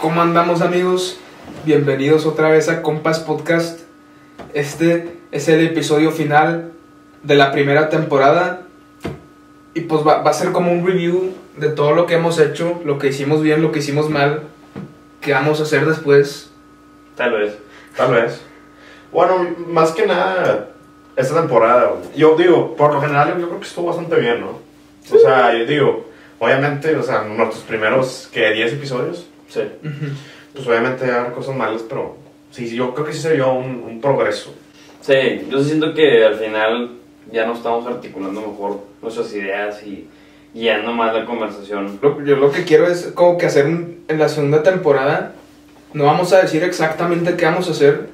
¿Cómo andamos amigos? Bienvenidos otra vez a Compas Podcast. Este es el episodio final de la primera temporada. Y pues va, va a ser como un review de todo lo que hemos hecho, lo que hicimos bien, lo que hicimos mal, qué vamos a hacer después. Tal vez. Tal vez. Bueno, más que nada, esta temporada, yo digo, por lo general yo creo que estuvo bastante bien, ¿no? O sea, yo digo, obviamente, o sea, nuestros primeros, que 10 episodios, Sí. pues obviamente hay cosas malas, pero sí, yo creo que sí se vio un, un progreso. Sí, yo sí siento que al final ya no estamos articulando mejor nuestras ideas y guiando más la conversación. Lo- yo lo que quiero es como que hacer un- en la segunda temporada, no vamos a decir exactamente qué vamos a hacer,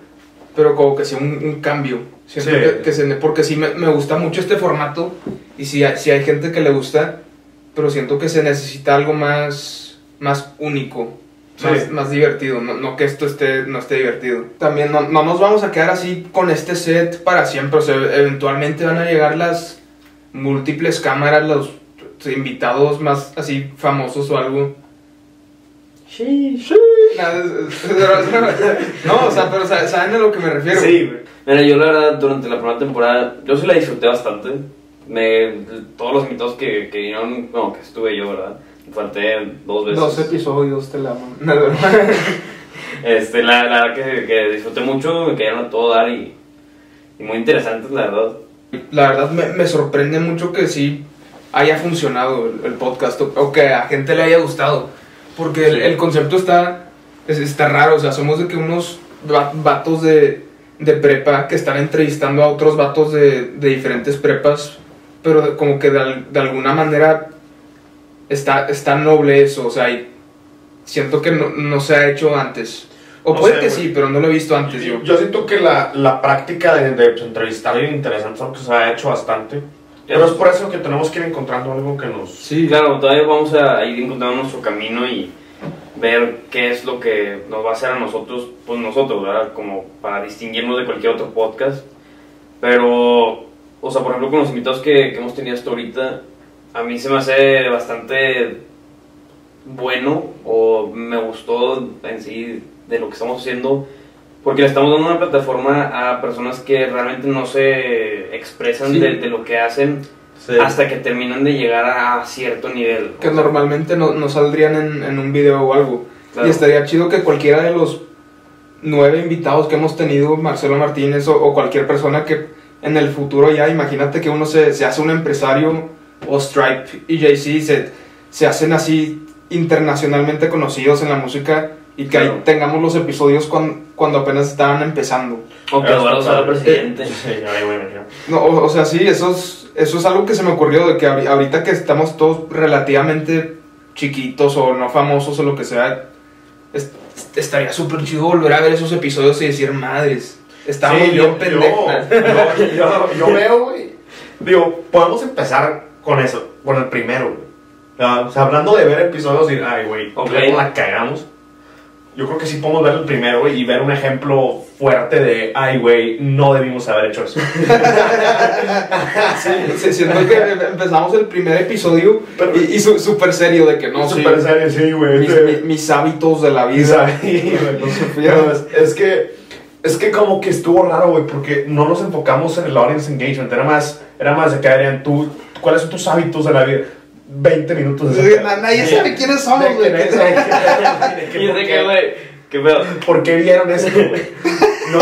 pero como que sí un, un cambio. Siento Sí. que, que se- porque sí me, me gusta mucho este formato y sí, hay- sí hay gente que le gusta, pero siento que se necesita algo más, más único. Sí. Más, más divertido, no, no que esto esté, no esté divertido. También no, no nos vamos a quedar así con este set para siempre, o sea, eventualmente van a llegar las múltiples cámaras, los invitados más así famosos o algo. Sí, sí. No, o sea, pero sa- ¿saben a lo que me refiero? güey. Mira, yo la verdad, durante la primera temporada, yo sí la disfruté bastante. Me, todos los invitados que, que vinieron, no, que estuve yo, ¿verdad? Falté dos veces. Dos episodios te la amo. Nada. Este, la, la verdad que, que disfruté mucho, me quedaron a todo dar y, y muy interesantes, la verdad. La verdad me, me sorprende mucho que sí haya funcionado el, el podcast o, o que a gente le haya gustado. Porque el, Sí. el concepto está, es- está raro, o sea, somos de que unos va- vatos de, de prepa que están entrevistando a otros vatos de, de diferentes prepas, pero de- como que de, de alguna manera está, está noble eso, o sea, y siento que no, no se ha hecho antes. O No puede sé, que güey. sí, pero no lo he visto antes yo. Yo siento que la, la práctica de, de pues, entrevistar a alguien interesante es algo que se ha hecho bastante. Pero es por eso que tenemos que ir encontrando algo que nos... Sí, Claro, todavía vamos a ir encontrando nuestro camino y ver qué es lo que nos va a hacer a nosotros, pues nosotros, ¿verdad? Como para distinguirnos de cualquier otro podcast. Pero, o sea, por ejemplo, con los invitados que, que hemos tenido hasta ahorita, a mí se me hace bastante bueno o me gustó en sí de lo que estamos haciendo. Porque le estamos dando una plataforma a personas que realmente no se expresan Sí. de, de lo que hacen hasta que terminan de llegar a cierto nivel. que O sea, normalmente no, no saldrían en, en un video o algo. Claro. Y estaría chido que cualquiera de los nueve invitados que hemos tenido, Marcelo Martínez o, o cualquier persona que en el futuro ya, imagínate que uno se, se hace un empresario o Stripe y Jay-Z se, se hacen así internacionalmente conocidos en la música y que Claro. ahí tengamos los episodios cuan- cuando apenas estaban empezando. O que Eduardo sea presidente. No, o, o sea, sí, eso es, eso es algo que se me ocurrió de que ahori- ahorita que estamos todos relativamente chiquitos o no famosos o lo que sea, es- estaría súper chido volver a ver esos episodios y decir, madres, estábamos Sí, bien yo, pendejos. yo, yo, yo veo, güey. Digo, podemos empezar con eso, con el primero, güey. Ah, o sea, hablando de ver episodios y, ay, güey, Ok. luego la cagamos. Yo creo que sí podemos ver el primero, güey, y ver un ejemplo fuerte de, ay, güey, no debimos haber hecho eso. Sí, sí, siento que empezamos el primer episodio Pero- y, y su- súper serio de que no, sí, Súper serio, sí, güey. mis, mi- mis hábitos de la vida. sabe- Pero es, es que es que como que estuvo raro, güey, porque no nos enfocamos en el audience engagement, era más era más de que Adrián, tú ¿cuáles son tus hábitos de la vida? 20 minutos de Sí, na- nadie sabe quiénes somos, güey. Y ¿por de qué- que, güey, qué pedo. ¿Por qué vieron esto, güey? No.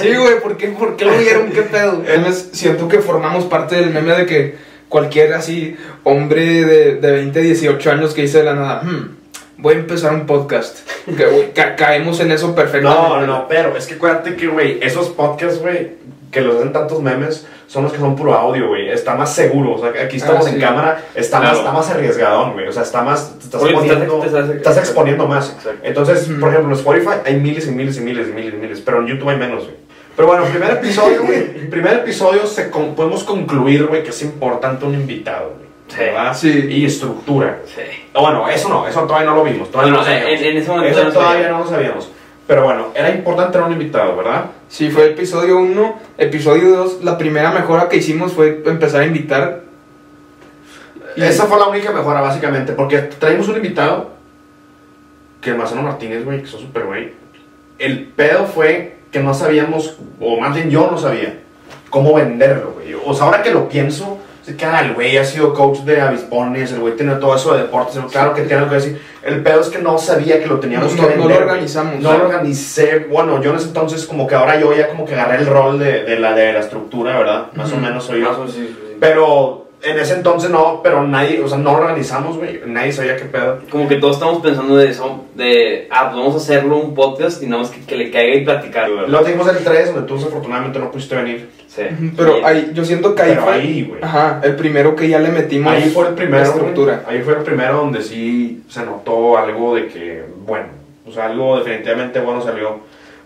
Sí, güey, ¿por qué, ¿por qué lo vieron? ¿Qué pedo? Memes, siento que formamos parte del meme de que cualquier así hombre de, de 20, 18 años que dice de la nada, "Hmm, voy a empezar un podcast. Que, ca- caemos en eso perfectamente. No, no, pero es que acuérdate que, güey, esos podcasts, güey, que los hacen tantos memes, son los que son puro audio, güey. Está más seguro. O sea, aquí estamos Ah, sí. en cámara, está, Claro. más, está más arriesgadón, güey. O sea, está más. Te estás, te estás- te estás- estás exponiendo más. Exacto. Entonces, Ujú. por ejemplo, en Spotify hay miles y miles y miles y miles y miles, pero en YouTube hay menos, güey. Pero bueno, primer episodio, güey. primer episodio se con- podemos concluir, güey, que es importante un invitado, güey. Sí. ¿Verdad? Sí. Y estructura. Sí. Ah, Bueno, eso no, eso todavía no lo vimos. Todavía Bueno, no lo sabíamos. en- en ese momento Eso no lo todavía sabíamos. no lo sabíamos. Pero bueno, era importante tener un invitado, ¿verdad? Sí, fue episodio 1. Episodio 2, la primera mejora que hicimos fue empezar a invitar. Y- Esa fue la única mejora, básicamente, porque traímos un invitado que Marcelo Martínez, güey, que son súper güey. El pedo fue que no sabíamos, o más bien yo no sabía, cómo venderlo, güey. O sea, ahora que lo pienso, sé que ah, el güey ha sido coach de avispones, el güey tiene todo eso de deportes, claro que tiene algo que decir. El pedo es que no sabía que lo teníamos No- que no- no vender. lo organizamos. No lo organicé. Bueno, yo en ese entonces, como que ahora yo ya como que agarré el rol de, de la, de la estructura, ¿verdad? Más o menos soy yo. Sí, sí. Pero en ese entonces no, pero nadie, o sea, no organizamos, güey. Nadie sabía qué pedo. Como que todos estamos pensando de eso, de, ah, pues vamos a hacerlo un podcast y nada más que, que le caiga y platicar, güey. Lo dijimos el 3, donde tú desafortunadamente no pudiste venir. Sí. Pero ahí, yo siento que ahí Pero fue. ahí, güey. Ajá, el primero que ya le metimos. Ahí fue el primero. Ahí fue el primero donde sí se notó algo de que, bueno, o sea, algo definitivamente bueno salió.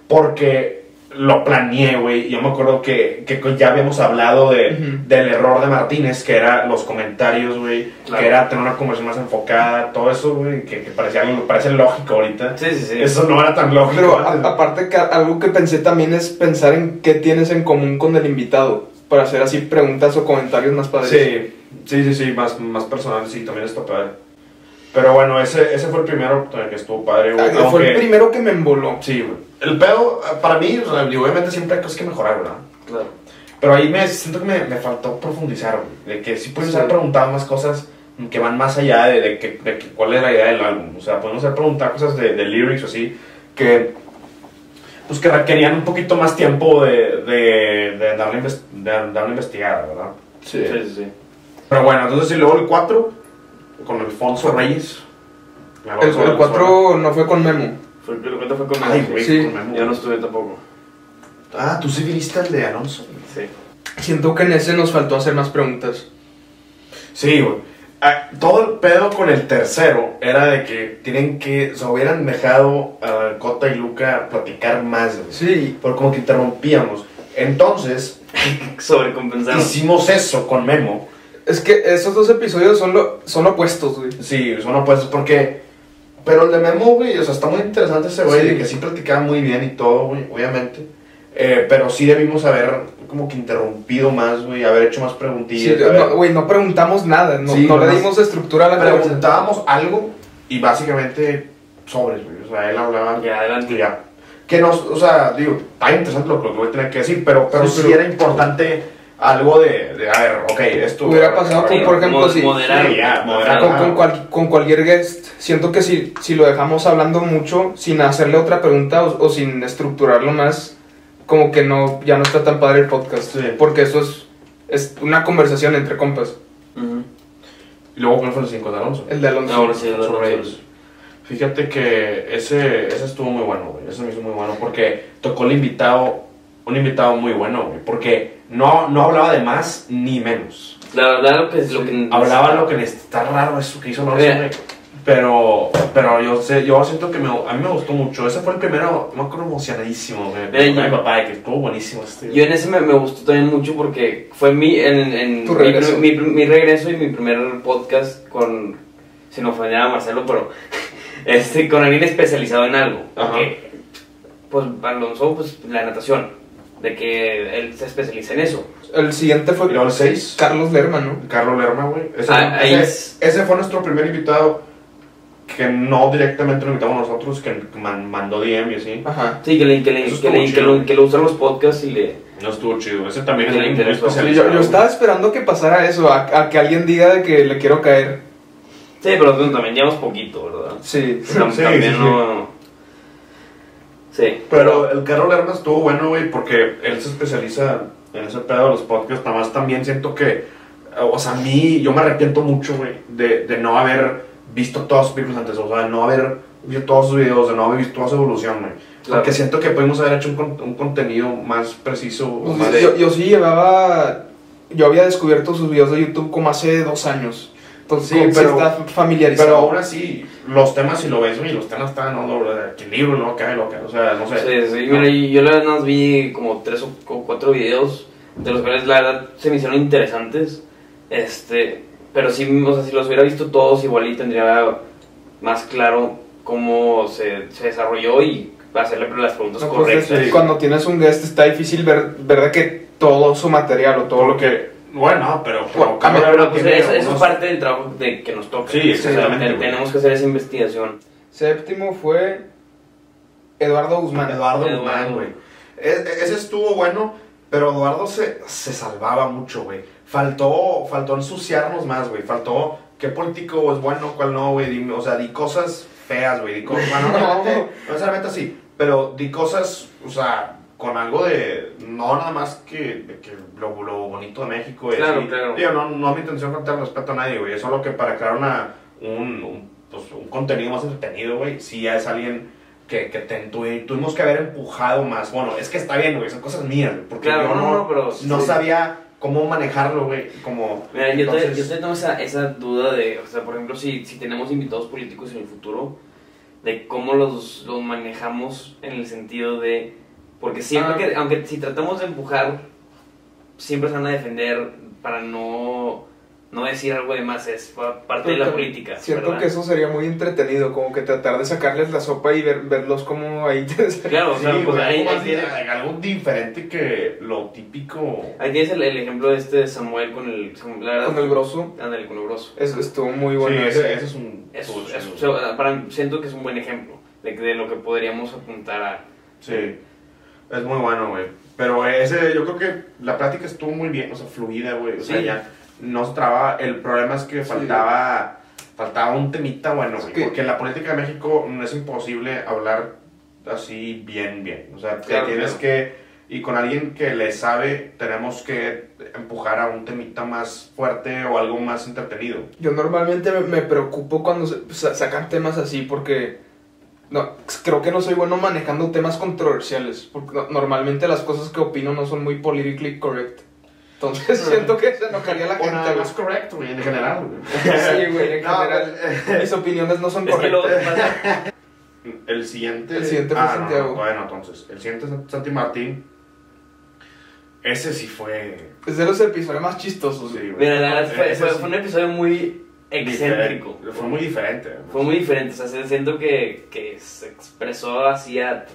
Porque lo planeé, güey. Yo me acuerdo que, que ya habíamos hablado de, del error de Martínez, que era los comentarios, güey. Claro. Que era tener una conversación más enfocada, todo eso, güey, que, que parecía, algo- parece lógico ahorita. Sí, sí, sí. Eso no era tan lógico. Pero a- aparte que algo que pensé también es pensar en qué tienes en común con el invitado. Para hacer así preguntas o comentarios más padres. Sí, sí, sí, sí, más, más personal, sí, también está padre. Pero bueno, ese, ese fue el primero que estuvo padre, güey. Ah, Fue el primero que me emboló. Sí, güey. El pedo, eh, para mí, obviamente siempre hay cosas que mejorar, ¿verdad? Claro. Pero ahí me siento que me, me faltó profundizar, güey. De que sí pueden Sí. ser preguntar más cosas que van más allá de, de, que, de que cuál es la idea del álbum. O sea, podemos ser preguntar cosas de, de lyrics o así, que, pues que requerían un poquito más tiempo de, de, de, darle, inves- de darle investigada, ¿verdad? Sí, sí, sí. Pero bueno, entonces y luego el 4, con Alfonso Reyes. El, el 4 no fue con Memo. Fue, el que fue con Ay, Memo, güey, Sí. con Memo. Yo no estuve tampoco. Ah, tú sí viste el de Alonso. Sí. Siento que en ese nos faltó hacer más preguntas. Sí, güey. Ah, todo el pedo con el tercero era de que tienen que, se hubieran dejado a Cota y Luca platicar más, güey. Sí, Porque como que interrumpíamos. Entonces, Sobrecompensaron. hicimos eso con Memo. Es que esos dos episodios son, lo, son opuestos, güey. Sí, son opuestos porque... Pero el de Memo, güey, o sea, está muy interesante ese güey, Sí. de que sí platicaba muy bien y todo, güey, obviamente. Eh, pero sí debimos haber como que interrumpido más, güey, haber hecho más Sí, preguntillas. haber- no, Güey, no preguntamos nada, no, Sí, no le dimos estructura a la preguntábamos algo y básicamente sobres, güey. O sea, él hablaba Ya, adelante. ya. Que nos, o sea, digo, está interesante lo que voy a tener que decir, pero, pero Sí, sí, pero- era importante algo de, de, a ver, ok, esto... Hubiera pasado con, por ejemplo, si, moderar. Sí, ya, moderar. con, Ah. con cual- con cualquier guest, siento que si, si lo dejamos hablando mucho, sin hacerle otra pregunta o, o sin estructurarlo más, como que no ya no está tan padre el podcast. Sí. Porque eso es, es una conversación entre compas. Y luego, ¿cuál fue el 5 de Alonso? El de Alonso. Ahora sí, el de Alonso. Fíjate que ese, ese estuvo muy bueno, güey. Ese me hizo muy bueno porque tocó el invitado, un invitado muy bueno, güey. Porque no, no hablaba de más ni menos. Claro, hablar lo que lo que. Hablaba lo que está raro eso que hizo Mira. güey. Pero, pero yo sé, yo siento que me, a mí me gustó mucho. Ese fue el primero, me acuerdo emocionadísimo, güey. Mira, yo- mi papá, de que estuvo buenísimo este. Yo en ese me, me gustó también mucho porque fue mi, en, en Tu mi, regreso. mi, mi regreso y mi primer podcast con, sin ofender a Marcelo, pero este, con alguien especializado en algo. Ajá. Porque, pues Alonso, pues la natación, de que él se especializa en eso. El siguiente fue el 6, Carlos Lerma, ¿no? Carlos Lerma, güey. Ese, Ah, ahí ese- es- ese fue nuestro primer invitado que no directamente lo invitamos nosotros, que man- mandó DM y así. Ajá. Sí, que le, que le, que le, que lo, que lo usan los podcasts y le... No estuvo chido. Ese también Que es muy. Sí, especializado. yo, yo estaba esperando que pasara eso, a, a que alguien diga de que le quiero caer. Sí, pero también llevamos poquito, ¿verdad? Sí. Tam- Sí, también sí, sí. no... Sí. Pero el Carlos Lerma estuvo bueno, güey, porque él se especializa en ese pedo de los podcasts. Nada más también siento que, o sea, a mí, yo me arrepiento mucho, güey, de, de no haber visto todas sus películas antes, o sea, de no haber visto todos sus videos, de no haber visto toda su evolución, güey. Claro. Porque siento que pudimos haber hecho un, un contenido más preciso. Pues, más de- yo, yo sí llevaba. Yo había descubierto sus videos de YouTube como hace dos años. Entonces, Sí, como que pero- está familiarizado. Pero aún así, los temas, si lo ves, güey, los temas están, no, equilibrio, no, cae, lo que, o sea, no sé. Sí, sí, mira, y yo la verdad vi como tres o cu- cuatro videos, de los cuales la verdad se me hicieron interesantes, este, pero sí, o sea, si los hubiera visto todos igual y tendría más claro cómo se, se desarrolló y hacerle las preguntas No, pues, correctas. es- Cuando tienes un guest está difícil ver, ver de que todo su material o todo lo que... bueno, pero, Bueno, pero Pero pues tiene eso, eso es parte del trabajo de, que nos toca. Sí, O sea, exactamente, tenemos que hacer esa investigación. Séptimo fue Eduardo Guzmán. Eduardo Eduardo. Guzmán, güey. E- Ese estuvo bueno, pero Eduardo se, se salvaba mucho, güey. Faltó, faltó ensuciarnos más, güey. Faltó qué político es bueno, cuál no, güey. O sea, di cosas feas, güey. Di cosas, bueno, no, No. necesariamente- no necesariamente así, pero di cosas, o sea, con algo de, no nada más que, de que lo, lo bonito de México. y Claro, claro. Digo, no, no es mi intención faltar respeto a nadie, güey. Es solo que para crear una, un, un, pues, un contenido más entretenido, güey, sí ya es alguien que, que te- tu- tuvimos que haber empujado más. Bueno, es que está bien, güey, son cosas mías, porque Claro, yo no, no, pero no sí. sabía cómo manejarlo, güey, como... Mira, yo, te, yo te tengo esa, esa duda de, o sea, por ejemplo, si, si tenemos invitados políticos en el futuro, de cómo los, los manejamos en el sentido de, porque siempre Ah. que, aunque si tratamos de empujar, siempre se van a defender para no, no decir algo de más, es pa- parte de la política. Siento ¿verdad? que eso sería muy entretenido, como que tratar de sacarles la sopa y ver, verlos como ahí. Claro, o sea, Sí, pues ahí, algo, ahí tienes, algo diferente que lo típico... ahí tienes el, el ejemplo de este Samuel con el, la verdad, Con el broso. ándale, con el broso. Eso estuvo muy bueno. sí, ese. ese, es un... Es, es- chido. o sea, para, siento que es un buen ejemplo de, de lo que podríamos apuntar a... Sí, es muy bueno, güey. Pero ese, yo creo que la plática estuvo muy bien, o sea, fluida, güey. O sea, Sí. ya no se traba. El problema es que Sí. faltaba, faltaba un temita bueno, güey. que- Porque en la política de México no es imposible hablar así bien, bien. O sea, te Claro, tienes claro. que. Y con alguien que le sabe, tenemos que empujar a un temita más fuerte o algo más entretenido. Yo normalmente me, me preocupo cuando se- sacan temas así porque no, creo que no soy bueno manejando temas controversiales. Porque no- normalmente las cosas que opino no son muy politically correct. Entonces siento que se enojaría la O gente. nada güey. más correcto, güey, en general, güey. Sí, güey, en No, general. Mis opiniones no son Es que luego correctas. El siguiente. El siguiente fue ah, Santiago. no, bueno, entonces. El siguiente es Santi Martín. Ese sí fue. Es de los episodios más chistosos. Sí, güey. Mira, la verdad fue, Ese fue- sí. fue un episodio muy excéntrico. Diferente. Fue muy diferente. Fue muy diferente, o sea, se- siento que, que se expresó así a,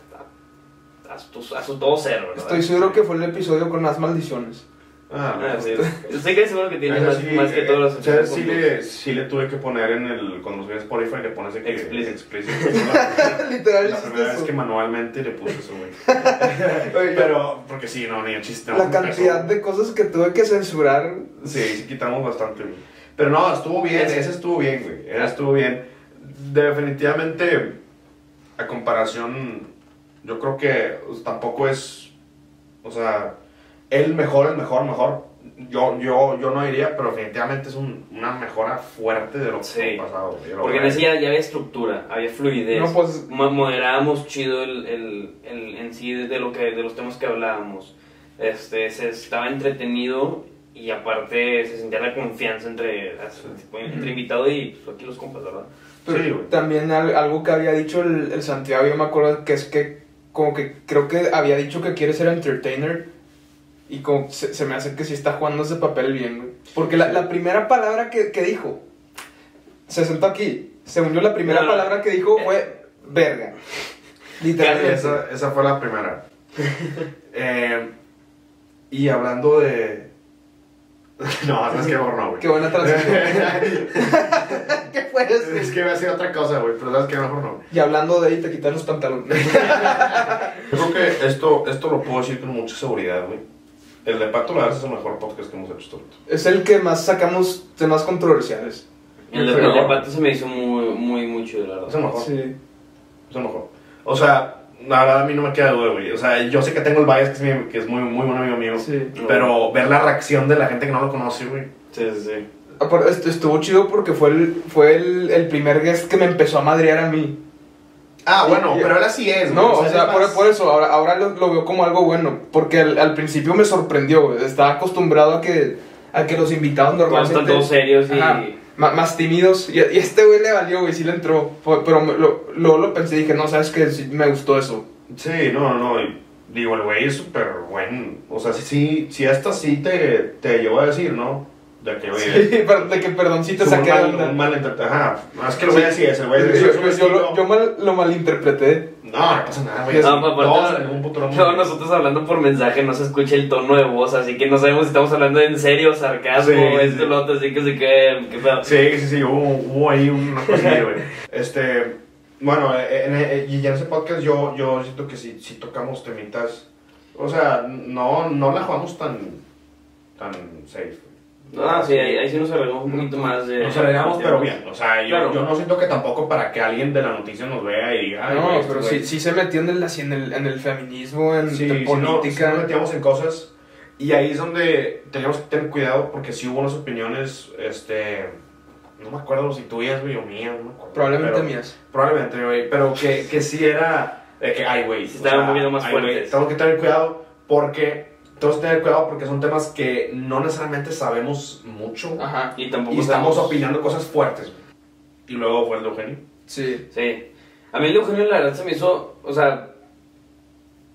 a, a su, a su todo cero, ¿verdad? Estoy seguro que fue el episodio con más maldiciones. Ah, Ah, no. sí. Estoy casi seguro que tiene más, sí, más que eh, todos los o sea, episodios sí, le, sí le tuve que poner en el. Cuando subí Spotify le pones que. Explícito. explícito. La, Literal, la primera vez eso. que manualmente le puse eso, güey. Pero, porque sí, no, ni un chiste. La cantidad empezó. de cosas que tuve que censurar. Sí, sí quitamos bastante, güey. Pero no, estuvo bien, Ese- ese estuvo bien, güey. Ese estuvo bien. Definitivamente, a comparación, yo creo que pues, tampoco es, o sea, el mejor, el mejor, mejor. Yo, yo, yo no diría, pero definitivamente es un- una mejora fuerte de lo que Sí. ha pasado. lo Porque en ese ya, ya había estructura, había fluidez. No, pues- Mo- Moderábamos chido el, el, el, en sí de, lo que, de los temas que hablábamos. Este, se estaba entretenido y aparte se sentía la confianza entre, entre invitado y pues, aquí los compas, ¿verdad? Pero Sí, güey. también al- algo que había dicho el, el Santiago, yo me acuerdo que es que, como que creo que había dicho que quiere ser entertainer. Y como se, se me hace que sí está jugando ese papel bien, güey. Porque la, la primera palabra que, que dijo, se sentó aquí. Según yo, la primera No, no. palabra que dijo fue verga. Literalmente. Esa, esa fue la primera. Eh, y hablando de... no, es que mejor no, güey. Qué buena transición. ¿Qué fue eso? Es que iba a decir otra cosa, güey, pero sabes que mejor no. Y hablando de ahí, te quitas los pantalones. Yo creo que esto, esto lo puedo decir con mucha seguridad, güey. El de Pato la verdad es el mejor podcast que hemos hecho hasta ahorita. es el que más sacamos temas controversiales. El de, el de ¿no? Pato se me hizo muy, muy, muy chido, la Es el verdad. mejor. Sí. Es el mejor. O sea, la verdad a mí no me queda duda, güey. O sea, yo sé que tengo el bias, que es, mi- que es muy, muy buen amigo mío. Sí. Pero ver la reacción de la gente que no lo conoce, güey. Sí, sí, sí. Est- Estuvo chido porque fue el, fue el, el primer guest que me empezó a madrear a mí. Ah, bueno, Y- pero él así es, güey. No, o sea, por, por eso, ahora, ahora lo, lo veo como algo bueno. Porque al, al principio me sorprendió, güey. Estaba acostumbrado a que, a que los invitados normalmente... están todos serios y... Ajá, más tímidos. Y, y este güey le valió, güey, sí le entró. Pero me- lo- luego lo pensé y dije, no, sabes que sí me gustó eso. Sí, no, no, digo, el güey es súper buen. O sea, si, si esta sí te, te llevó a decir, ¿no? De que, oye, Sí, pero- de que un saqué mal, onda. un mal Ajá, no, es que lo voy a decir, es el güey. Yo, es un yo- yo estilo- lo, yo mal- lo malinterpreté. No, no pasa nada, güey. No, así, aparte- No, nosotros hablando por mensaje no se escucha el tono de voz, así que no sabemos si estamos hablando en serio, sarcasmo, Sí, esto, sí. lo otro, así que se quede... ¿Qué pedo? Sí, sí, sí, hubo, hubo ahí una cosilla, güey. Este, Bueno, en, y en ese podcast yo, yo siento que sí, sí tocamos temitas. O sea, no, no la jugamos tan, tan safe. Ah, sí, ahí, ahí sí nos arreglamos un poquito más de... Nos arreglamos, pero bien. O sea, yo, Claro. yo no siento que tampoco para que alguien de la noticia nos vea y diga. "Ay, No, este pero güey". sí, sí se metió en el, así en el, en el feminismo, en Sí, de sí, no, sí política. nos metíamos en cosas y ahí es donde teníamos que tener cuidado porque sí hubo unas opiniones, este, no me acuerdo si tuyas, güey, o mías, no me acuerdo. Probablemente pero- mías. Probablemente, güey, pero que, que sí era de que, ay, güey, estaban un poquito más fuertes. Tenemos que tener cuidado porque, tenemos que tener cuidado porque son temas que no necesariamente sabemos mucho Ajá, Y tampoco y estamos sabemos- opinando cosas fuertes. Y luego fue el de Eugenio. sí. Sí. A mí el de Eugenio la verdad se me hizo, o sea,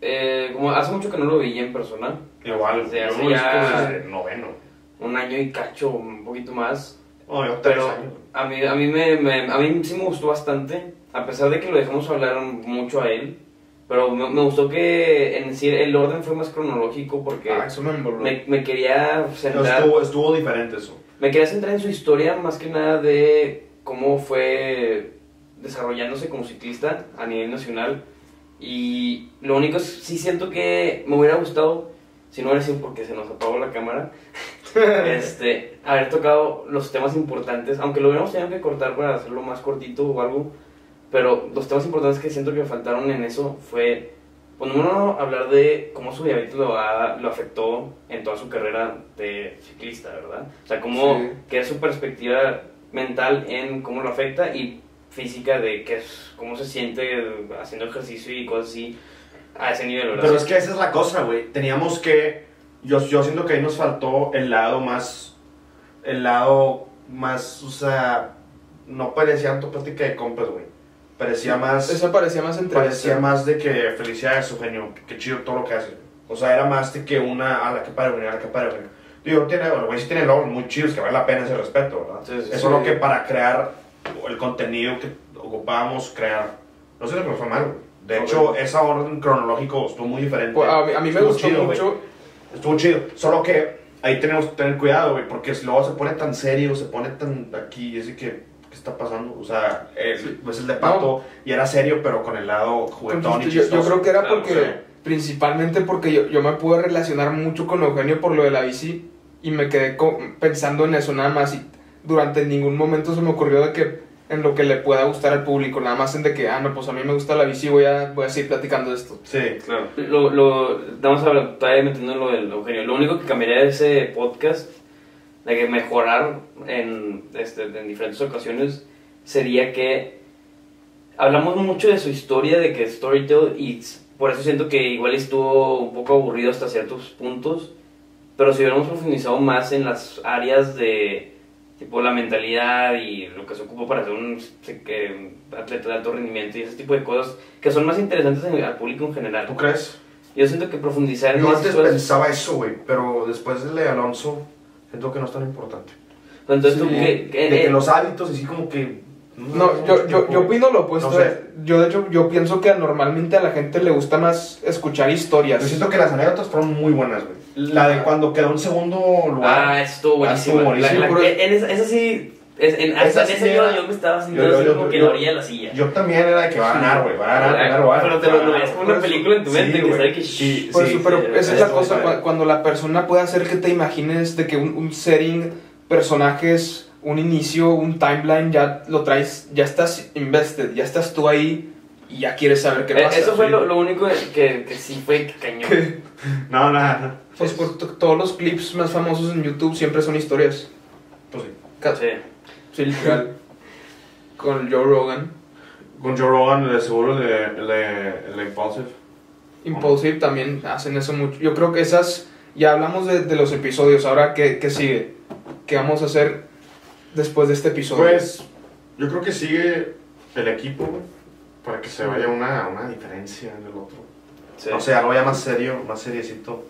eh, como hace mucho que no lo veía en persona, Igual, yo lo he visto ya- desde noveno. un año y cacho, un poquito más, No, yo tres pero años. a mí, a, mí me, me- a mí sí me gustó bastante, a pesar de que lo dejamos hablar mucho a él, pero me, me gustó que en sí el orden fue más cronológico porque Ah, eso me me, me quería centrar... estuvo, estuvo diferente eso. Me quería centrar en su historia más que nada de cómo fue desarrollándose como ciclista a nivel nacional. Y lo único es, sí siento que me hubiera gustado, si no hubiera sido porque se nos apagó la cámara, este, haber tocado los temas importantes, aunque lo hubiéramos tenido que cortar para hacerlo más cortito o algo, pero los temas importantes que siento que me faltaron en eso fue, pues número uno, hablar de cómo su diabetes lo, ha- lo afectó en toda su carrera de ciclista, ¿verdad? O sea, cómo, Sí. qué es su perspectiva mental en cómo lo afecta y física de qué es, cómo se siente haciendo ejercicio y cosas así a ese nivel, ¿verdad? Pero es que esa es la cosa, güey. Teníamos que. Yo, yo siento que ahí nos faltó el lado más. El lado más. O sea. No parecía tanto plática de compas, güey. Parecía más. Eso parecía más entrevista. parecía más de que felicidades, Eugenio. Qué chido todo lo que haces. O sea, era más de que una. A la que padre, Eugenio, a la que padre, Eugenio. Digo, tiene, bueno, güey, sí tiene logros muy chidos que vale la pena ese respeto, ¿verdad? Sí, sí, Eso sí. es lo que para crear el contenido que ocupábamos crear. No sé lo que fue mal, güey. De hecho, esa orden cronológico estuvo muy diferente. Pues, a, mí, a mí me gustó chido, güey. mucho. Estuvo chido. Solo que ahí tenemos que tener cuidado, güey, porque si luego se pone tan serio, se pone tan aquí, de que, ¿qué está pasando? O sea, el, Sí. pues el de Pato, y era serio, pero con el lado juguetón y yo, yo chistoso. creo que era Claro, porque, sí. principalmente porque yo, yo me pude relacionar mucho con Eugenio por lo de la bici y me quedé co- pensando en eso nada más y durante ningún momento se me ocurrió de que en lo que le pueda gustar al público, nada más en de que, ah, no, pues a mí me gusta la bici, voy a, voy a seguir platicando de esto. Sí. Claro. Lo, lo, vamos a hablar, todavía metiendo en lo del Eugenio. Lo único que cambiaría de ese podcast, de que mejorar en, este, en diferentes ocasiones, sería que hablamos mucho de su historia, de que Storytel, y por eso siento que igual estuvo un poco aburrido hasta ciertos puntos, pero si hubiéramos profundizado más en las áreas de tipo la mentalidad y lo que se ocupa para ser un que, atleta de alto rendimiento y ese tipo de cosas que son más interesantes en- al público en general. ¿Tú crees? Yo siento que profundizar en Yo antes cosas- pensaba eso, güey, pero después de Alonso, siento que no es tan importante. Entonces, tú que- De que los hábitos, así como que... No, yo, yo, yo opino lo opuesto. No sé. Yo, de hecho, yo pienso que normalmente a la gente le gusta más escuchar historias. Yo siento que las anécdotas fueron muy buenas, güey. La de cuando quedó en segundo lugar. Ah, estuvo Ah, buenísimo. estuvo buenísimo, La- la- en esa, esa sí. Es- en, hasta en ese yo, yo me estaba sintiendo así yo- como que la orilla de la silla. Yo también era de que va a ganar, güey. Va a ganar, Pero- lugar. pero te Va a lo ganar. veías como una Por eso- película en tu mente Sí, que güey. sabe que. Sí, Por sí, eso, pero sí, esa es la cosa, cuando la persona puede hacer que te imagines de que un, setting, personajes, un inicio, un timeline, ya lo traes, ya estás invested, ya estás tú ahí y ya quieres saber qué Eh, pasa. Eso fue Sí. lo, lo único que, que sí fue cañón. No, nada. Pues por to- todos los clips más famosos en YouTube siempre son historias. Pues sí. Sí. Sí, literal. Con Joe Rogan. Con Joe Rogan, de seguro, de, el de Impulsive. Impulsive también hacen eso mucho. Yo creo que esas, ya hablamos de, de los episodios, ahora ¿qué, qué sigue? ¿Qué vamos a hacer después de este episodio? Pues, yo creo que sigue el equipo. Para que se vaya una, una diferencia en el otro. sí. O sea, algo ya más serio, más seriecito.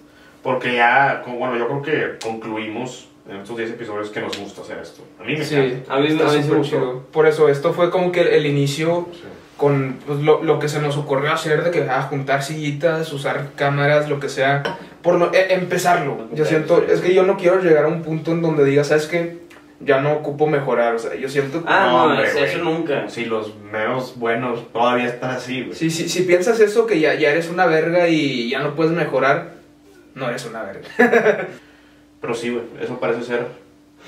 Porque ya, bueno, yo creo que concluimos en estos 10 episodios que nos gusta hacer esto. A mí me Sí, encanta. A mí- está a mí súper chido. Por eso, esto fue como que el, el inicio Sí. con pues, lo, lo que se nos ocurrió hacer, de que ah, juntar sillitas, usar cámaras, lo que sea, por lo- e- empezarlo. Yo Sí, siento, sí. es que yo no quiero llegar a un punto en donde diga, ¿sabes qué? ya no ocupo mejorar. O sea, yo siento que... Ah, No, no, hombre, eso, nunca. Sí, los meos buenos todavía están así, güey. Si, si, si piensas eso, que ya, ya eres una verga y ya no puedes mejorar, no eres una verga. Pero sí, güey, eso parece ser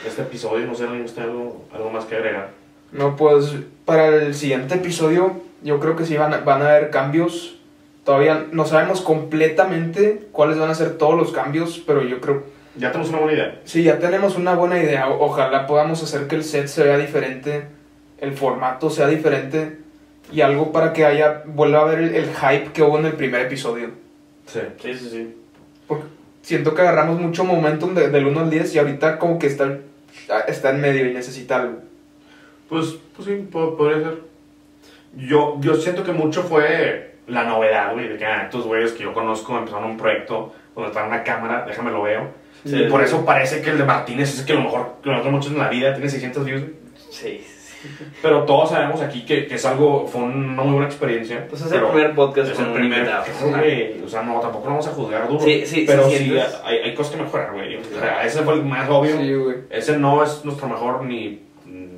este episodio. No sé, ¿alguien usted algo, algo más que agregar? No, pues para el siguiente episodio yo creo que sí van a, van a haber cambios. Todavía no sabemos completamente cuáles van a ser todos los cambios, pero yo creo Ya tenemos una buena idea. Sí, ya tenemos una buena idea. O- Ojalá podamos hacer que el set se vea diferente, el formato sea diferente y algo para que haya vuelva a haber el, el hype que hubo en el primer episodio. Sí. Sí, sí, sí. Porque siento que agarramos mucho momentum de- del 1 al 10 y ahorita como que está, está en medio y necesita algo. Pues, pues sí, po- podría ser. Yo, yo siento que mucho fue la novedad, güey, de que ah, estos güeyes que yo conozco empezaron un proyecto donde está una cámara, déjame lo veo. Sí. y por eso parece que el de Martínez es que lo mejor que nosotros muchos en la vida tiene 600 views. sí. Pero todos sabemos aquí que, que es algo, fue una muy buena experiencia. Pues es el primer podcast es el primer. güey, o sea, no, tampoco lo vamos a juzgar duro. Sí, sí, pero sí hay, hay cosas que mejorar, güey. O sea, ese fue el más obvio. Sí, güey. Ese no es nuestro mejor ni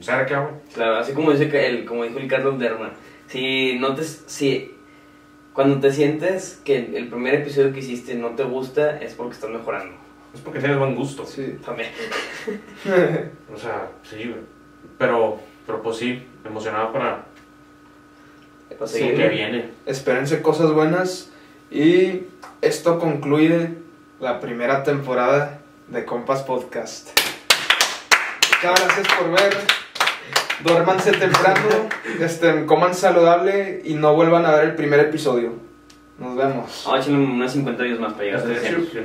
cerca, güey. Claro, así como dice que el, como dijo el Carlos Derma, si no te, si cuando te sientes que el primer episodio que hiciste no te gusta es porque estás mejorando. Es porque tienes buen gusto. Sí. También. O sea, sí, güey. Pero, pero pues sí, emocionado para Pues Sí, lo que viene. Espérense cosas buenas y esto concluye la primera temporada de Compas Podcast. Muchas gracias por ver. Duérmanse temprano, este, coman saludable y no vuelvan a ver el primer episodio. Nos vemos. Vamos a echarle unas 50 días más para llegar a De 300. hecho,